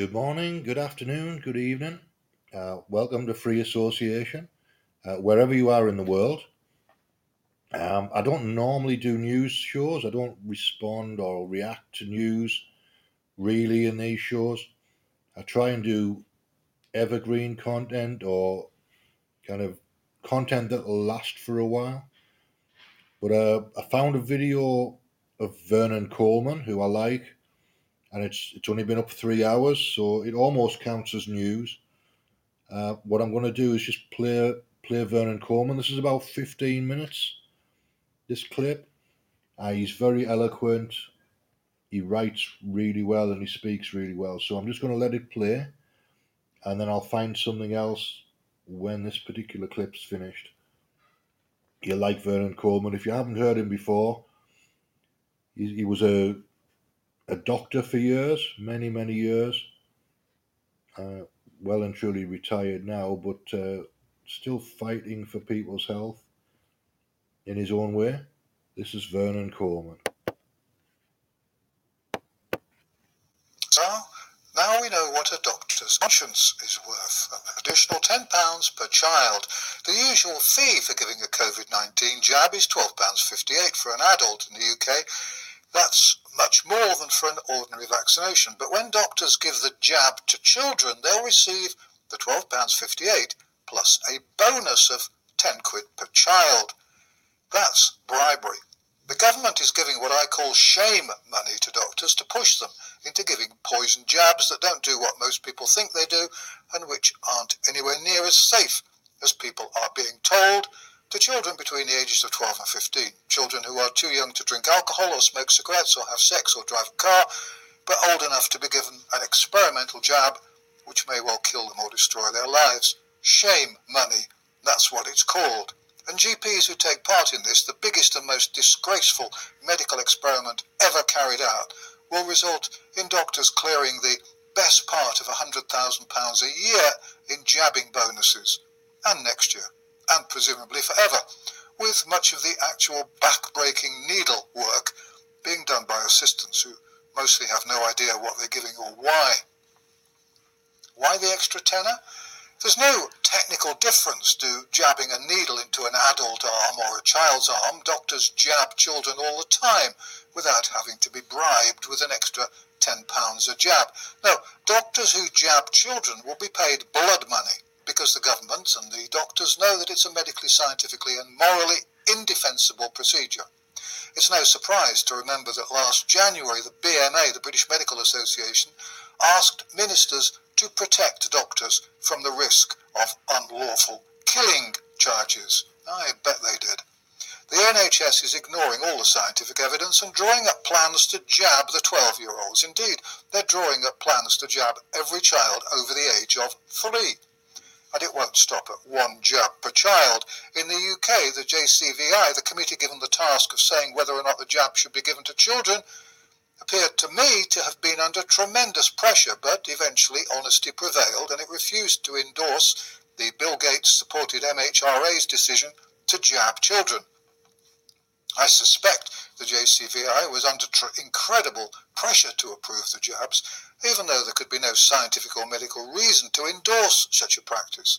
Good morning, good afternoon, good evening. Uh, welcome to Free Association, uh, wherever you are in the world. Um, I don't normally do news shows. I don't respond or react to news really in these shows. I try and do evergreen content or kind of content that will last for a while. But uh, I found a video of Vernon Coleman, who I like, and it's it's only been up three hours, so it almost counts as news. Uh, what I'm going to do is just play play Vernon Coleman. This is about 15 minutes. This clip. Uh, he's very eloquent. He writes really well and he speaks really well. So I'm just going to let it play, and then I'll find something else when this particular clip's finished. You like Vernon Coleman. If you haven't heard him before, he, he was a a doctor for years, many, many years. Uh, well and truly retired now, but uh, still fighting for people's health in his own way. This is Vernon Coleman. So now we know what a doctor's conscience is worth. An additional £10 per child. The usual fee for giving a COVID 19 jab is £12.58 for an adult in the UK. That's much more than for an ordinary vaccination. But when doctors give the jab to children, they'll receive the £12.58 plus a bonus of 10 quid per child. That's bribery. The government is giving what I call shame money to doctors to push them into giving poison jabs that don't do what most people think they do and which aren't anywhere near as safe as people are being told to children between the ages of 12 and 15, children who are too young to drink alcohol or smoke cigarettes or have sex or drive a car, but old enough to be given an experimental jab which may well kill them or destroy their lives. Shame money, that's what it's called. And GPs who take part in this, the biggest and most disgraceful medical experiment ever carried out, will result in doctors clearing the best part of £100,000 a year in jabbing bonuses. And next year and presumably forever, with much of the actual back-breaking needle work being done by assistants who mostly have no idea what they're giving or why. Why the extra tenner? There's no technical difference to jabbing a needle into an adult arm or a child's arm. Doctors jab children all the time without having to be bribed with an extra £10 a jab. No, doctors who jab children will be paid blood money because the government and the doctors know that it's a medically, scientifically, and morally indefensible procedure. It's no surprise to remember that last January the BMA, the British Medical Association, asked ministers to protect doctors from the risk of unlawful killing charges. I bet they did. The NHS is ignoring all the scientific evidence and drawing up plans to jab the 12 year olds. Indeed, they're drawing up plans to jab every child over the age of three and it won't stop at one jab per child. In the UK, the JCVI, the committee given the task of saying whether or not the jab should be given to children, appeared to me to have been under tremendous pressure, but eventually honesty prevailed and it refused to endorse the Bill Gates supported MHRA's decision to jab children. I suspect the JCVI was under tr- incredible pressure to approve the jabs, even though there could be no scientific or medical reason to endorse such a practice.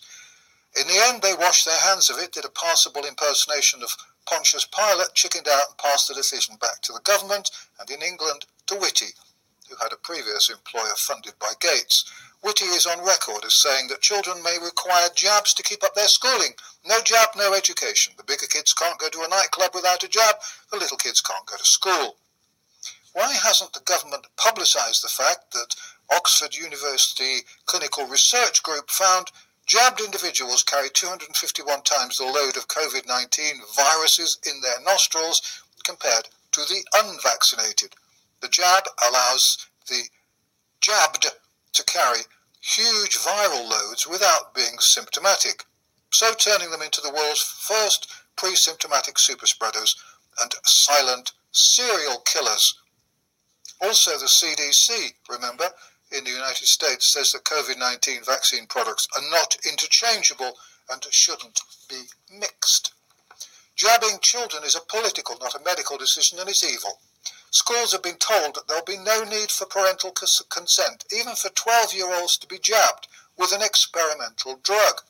In the end, they washed their hands of it, did a passable impersonation of Pontius Pilate, chickened out, and passed the decision back to the government, and in England to Whitty, who had a previous employer funded by Gates. Whitty is on record as saying that children may require jabs to keep up their schooling. No jab, no education. The bigger kids can't go to a nightclub without a jab. The little kids can't go to school. Why hasn't the government publicised the fact that Oxford University Clinical Research Group found jabbed individuals carry 251 times the load of COVID 19 viruses in their nostrils compared to the unvaccinated? The jab allows the jabbed to carry huge viral loads without being symptomatic, so turning them into the world's first pre symptomatic superspreaders and silent serial killers. Also, the CDC, remember, in the United States says that COVID 19 vaccine products are not interchangeable and shouldn't be mixed. Jabbing children is a political, not a medical decision, and it's evil. Schools have been told that there'll be no need for parental consent, even for 12 year olds to be jabbed with an experimental drug.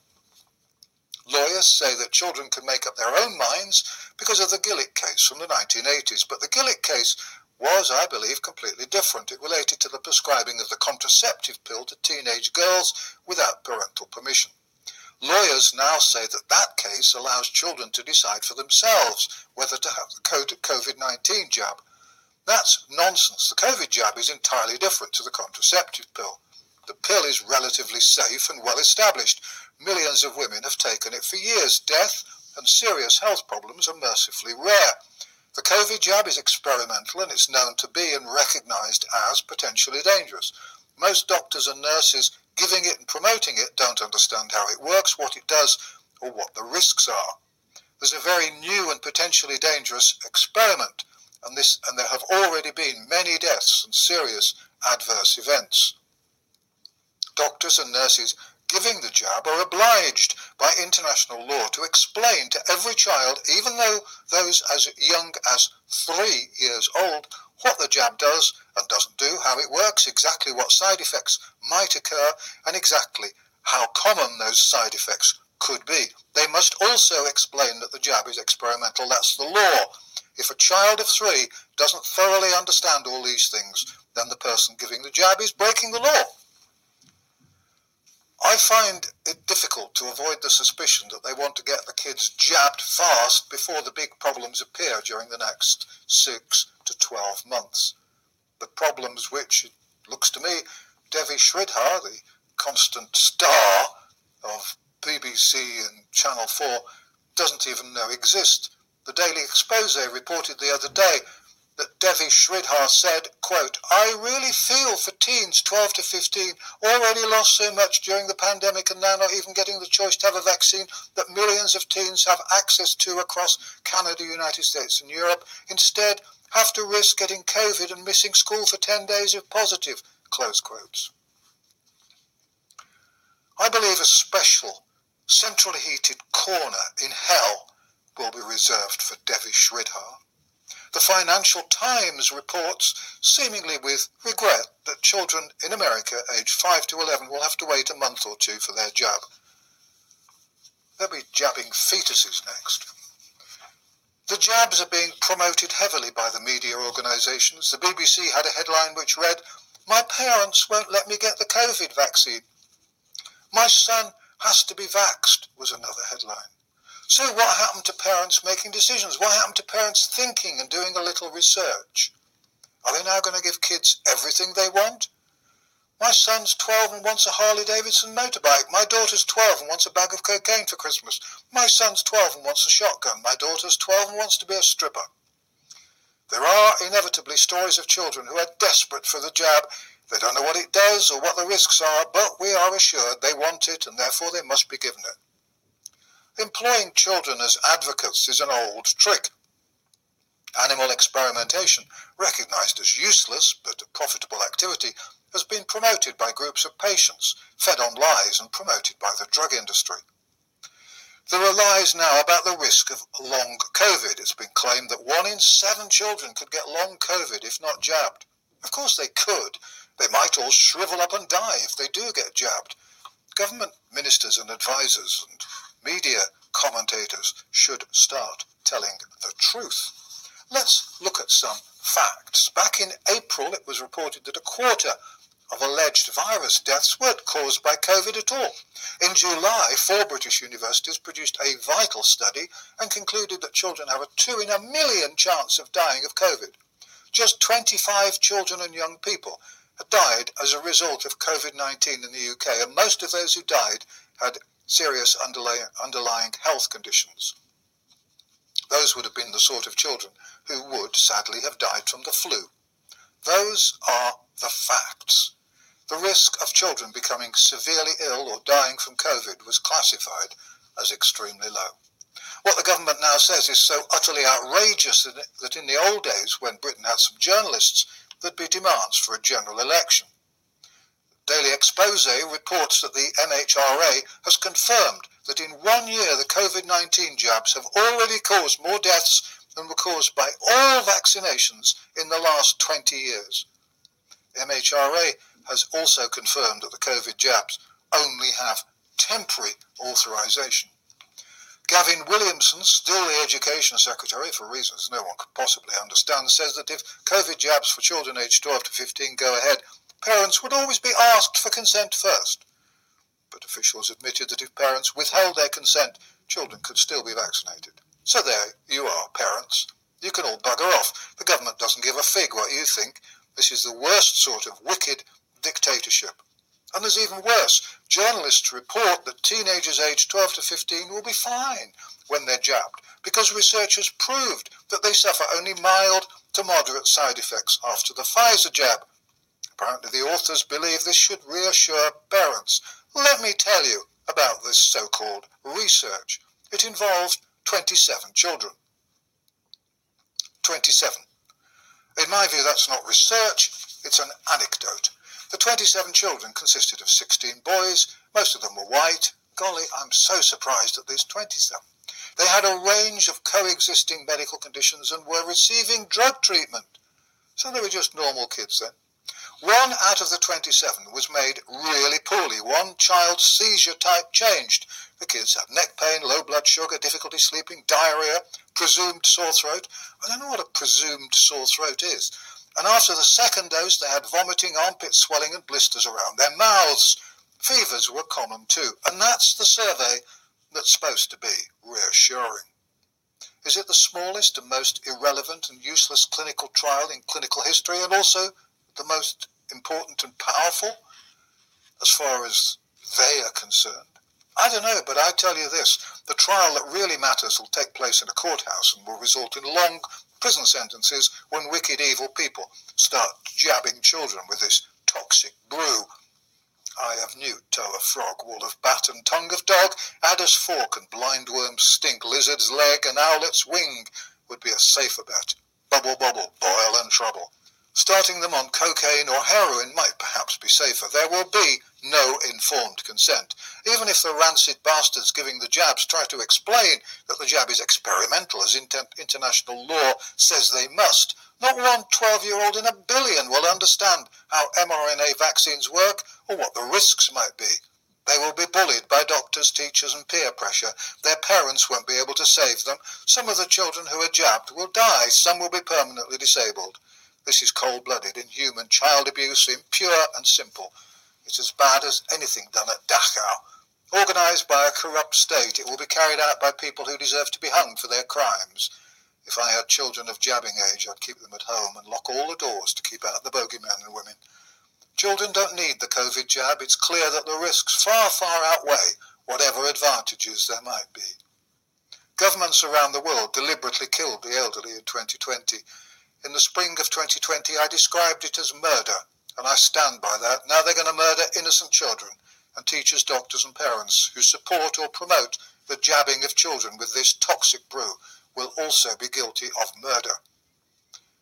Lawyers say that children can make up their own minds because of the Gillick case from the 1980s, but the Gillick case was, I believe, completely different. It related to the prescribing of the contraceptive pill to teenage girls without parental permission. Lawyers now say that that case allows children to decide for themselves whether to have the COVID 19 jab. That's nonsense. The COVID jab is entirely different to the contraceptive pill. The pill is relatively safe and well established. Millions of women have taken it for years. Death and serious health problems are mercifully rare. The COVID jab is experimental and it's known to be and recognized as potentially dangerous. Most doctors and nurses giving it and promoting it don't understand how it works, what it does, or what the risks are. There's a very new and potentially dangerous experiment, and, this, and there have already been many deaths and serious adverse events doctors and nurses giving the jab are obliged by international law to explain to every child, even though those as young as three years old, what the jab does and doesn't do, how it works, exactly what side effects might occur, and exactly how common those side effects could be. They must also explain that the jab is experimental. That's the law. If a child of three doesn't thoroughly understand all these things, then the person giving the jab is breaking the law. I find it difficult to avoid the suspicion that they want to get the kids jabbed fast before the big problems appear during the next six to 12 months. The problems which, it looks to me, Devi Sridhar, the constant star of BBC and Channel 4, doesn't even know exist. The Daily Expose reported the other day that Devi Sridhar said, quote, I really feel for teens 12 to 15 already lost so much during the pandemic and now not even getting the choice to have a vaccine that millions of teens have access to across Canada, United States and Europe, instead have to risk getting COVID and missing school for 10 days if positive, close quotes. I believe a special, centrally heated corner in hell will be reserved for Devi Sridhar the Financial Times reports, seemingly with regret, that children in America aged 5 to 11 will have to wait a month or two for their jab. They'll be jabbing fetuses next. The jabs are being promoted heavily by the media organisations. The BBC had a headline which read, My parents won't let me get the COVID vaccine. My son has to be vaxed, was another headline. So what happened to parents making decisions? What happened to parents thinking and doing a little research? Are they now going to give kids everything they want? My son's 12 and wants a Harley Davidson motorbike. My daughter's 12 and wants a bag of cocaine for Christmas. My son's 12 and wants a shotgun. My daughter's 12 and wants to be a stripper. There are inevitably stories of children who are desperate for the jab. They don't know what it does or what the risks are, but we are assured they want it and therefore they must be given it. Employing children as advocates is an old trick. Animal experimentation, recognized as useless but a profitable activity, has been promoted by groups of patients, fed on lies and promoted by the drug industry. There are lies now about the risk of long COVID. It's been claimed that one in seven children could get long COVID if not jabbed. Of course they could. They might all shrivel up and die if they do get jabbed. Government ministers and advisers and media commentators should start telling the truth. Let's look at some facts. Back in April, it was reported that a quarter of alleged virus deaths weren't caused by COVID at all. In July, four British universities produced a vital study and concluded that children have a two in a million chance of dying of COVID. Just 25 children and young people had died as a result of COVID 19 in the UK, and most of those who died had serious underlying, underlying health conditions. Those would have been the sort of children who would sadly have died from the flu. Those are the facts. The risk of children becoming severely ill or dying from COVID was classified as extremely low. What the government now says is so utterly outrageous that in the old days, when Britain had some journalists, there'd be demands for a general election. Daily Expose reports that the MHRA has confirmed that in one year the COVID 19 jabs have already caused more deaths than were caused by all vaccinations in the last 20 years. MHRA has also confirmed that the COVID jabs only have temporary authorization. Gavin Williamson, still the Education Secretary for reasons no one could possibly understand, says that if COVID jabs for children aged 12 to 15 go ahead, parents would always be asked for consent first. But officials admitted that if parents withheld their consent, children could still be vaccinated. So there you are, parents. You can all bugger off. The government doesn't give a fig what you think. This is the worst sort of wicked dictatorship. And there's even worse. Journalists report that teenagers aged 12 to 15 will be fine when they're jabbed because research has proved that they suffer only mild to moderate side effects after the Pfizer jab. Apparently, the authors believe this should reassure parents. Let me tell you about this so called research. It involved 27 children. 27. In my view, that's not research, it's an anecdote. The 27 children consisted of 16 boys, most of them were white. Golly, I'm so surprised at these 27. They had a range of coexisting medical conditions and were receiving drug treatment. So they were just normal kids then. One out of the 27 was made really poorly. One child's seizure type changed. The kids had neck pain, low blood sugar, difficulty sleeping, diarrhea, presumed sore throat. I don't know what a presumed sore throat is. And after the second dose, they had vomiting, armpit swelling, and blisters around their mouths. Fevers were common too. And that's the survey that's supposed to be reassuring. Is it the smallest and most irrelevant and useless clinical trial in clinical history and also the most important and powerful as far as they are concerned? I don't know, but I tell you this the trial that really matters will take place in a courthouse and will result in long prison sentences when wicked, evil people start jabbing children with this toxic brew. Eye of newt, toe of frog, wool of bat and tongue of dog, adder's fork and blindworm's stink, lizard's leg and owlet's wing would be a safer bet. Bubble, bubble, boil and trouble. Starting them on cocaine or heroin might perhaps be safer. There will be no informed consent. Even if the rancid bastards giving the jabs try to explain that the jab is experimental, as inter- international law says they must, not one 12 year old in a billion will understand how mRNA vaccines work or what the risks might be. They will be bullied by doctors, teachers, and peer pressure. Their parents won't be able to save them. Some of the children who are jabbed will die. Some will be permanently disabled. This is cold blooded, inhuman child abuse, impure and simple. It's as bad as anything done at Dachau. Organised by a corrupt state, it will be carried out by people who deserve to be hung for their crimes. If I had children of jabbing age, I'd keep them at home and lock all the doors to keep out the bogeymen and women. Children don't need the COVID jab. It's clear that the risks far, far outweigh whatever advantages there might be. Governments around the world deliberately killed the elderly in 2020 in the spring of 2020, I described it as murder, and I stand by that. Now they're going to murder innocent children, and teachers, doctors, and parents who support or promote the jabbing of children with this toxic brew will also be guilty of murder.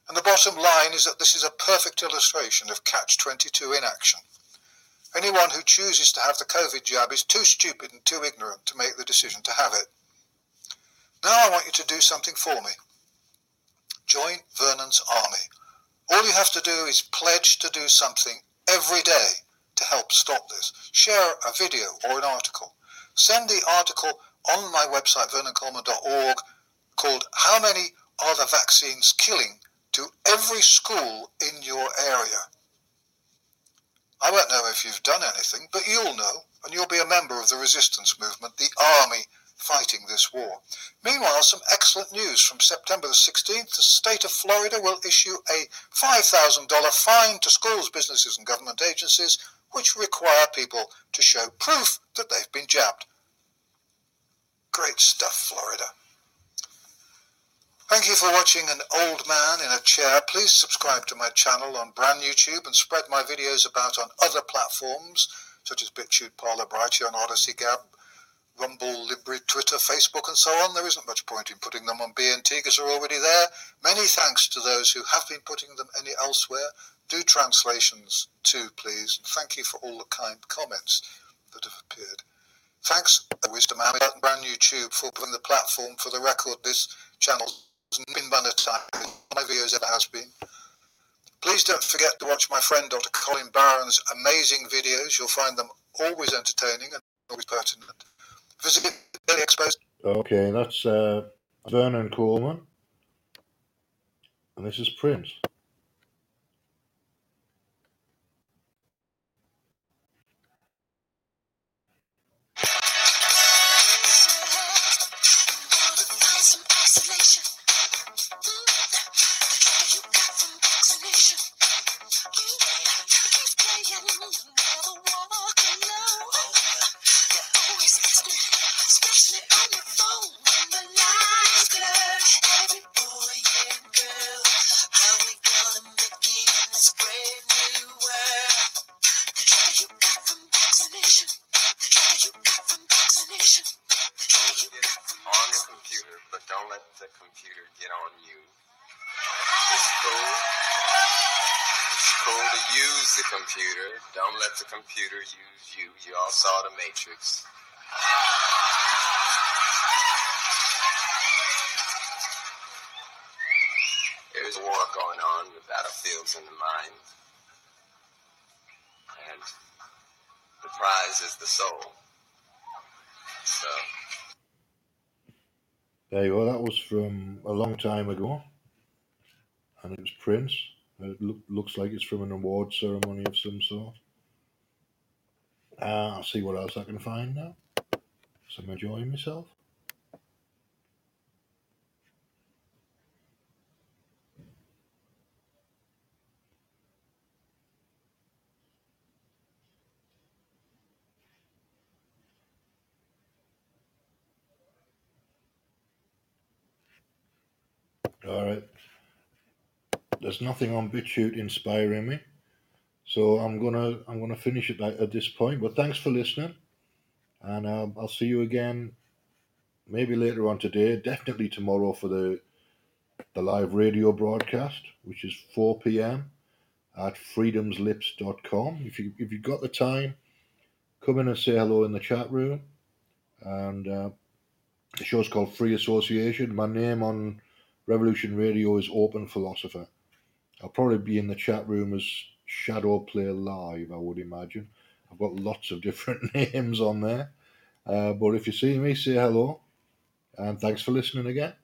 And the bottom line is that this is a perfect illustration of Catch 22 in action. Anyone who chooses to have the COVID jab is too stupid and too ignorant to make the decision to have it. Now I want you to do something for me. Join Vernon's army. All you have to do is pledge to do something every day to help stop this. Share a video or an article. Send the article on my website, vernoncoleman.org, called How Many Are the Vaccines Killing? to every school in your area. I won't know if you've done anything, but you'll know, and you'll be a member of the resistance movement, the army fighting this war. Meanwhile, some excellent news from September the 16th. The state of Florida will issue a $5,000 fine to schools, businesses, and government agencies which require people to show proof that they've been jabbed. Great stuff, Florida. Thank you for watching an old man in a chair. Please subscribe to my channel on Brand New Tube and spread my videos about on other platforms such as BitChute, Parler, Brighteon, Odysee Gab, Rumble, Libri, Twitter, Facebook, and so on. There isn't much point in putting them on BNT because they're already there. Many thanks to those who have been putting them any elsewhere. Do translations too, please. And thank you for all the kind comments that have appeared. Thanks, Wisdom and Brand New Tube for putting the platform for the record this channel's been time my videos ever has been. Please don't forget to watch my friend Dr. Colin Barron's amazing videos. You'll find them always entertaining and always pertinent. Exposed. Okay, that's uh, Vernon Coleman. And this is Prince. Don't let the computer use you. You all saw the Matrix. There's war going on. The battlefield's in the mind. And the prize is the soul. So. There you go. That was from a long time ago, and it was Prince. It look, looks like it's from an award ceremony of some sort. Uh, I'll see what else I can find now. So I'm enjoying myself. All right. There's nothing on BitChute inspiring me, so I'm gonna I'm gonna finish it at, this point. But thanks for listening, and um, I'll see you again, maybe later on today. Definitely tomorrow for the the live radio broadcast, which is 4 p.m. at freedomslips.com. If you if you've got the time, come in and say hello in the chat room. And uh, the show's called Free Association. My name on Revolution Radio is Open Philosopher. I'll probably be in the chat room as Shadow Play Live, I would imagine. I've got lots of different names on there. Uh, but if you see me, say hello. And thanks for listening again.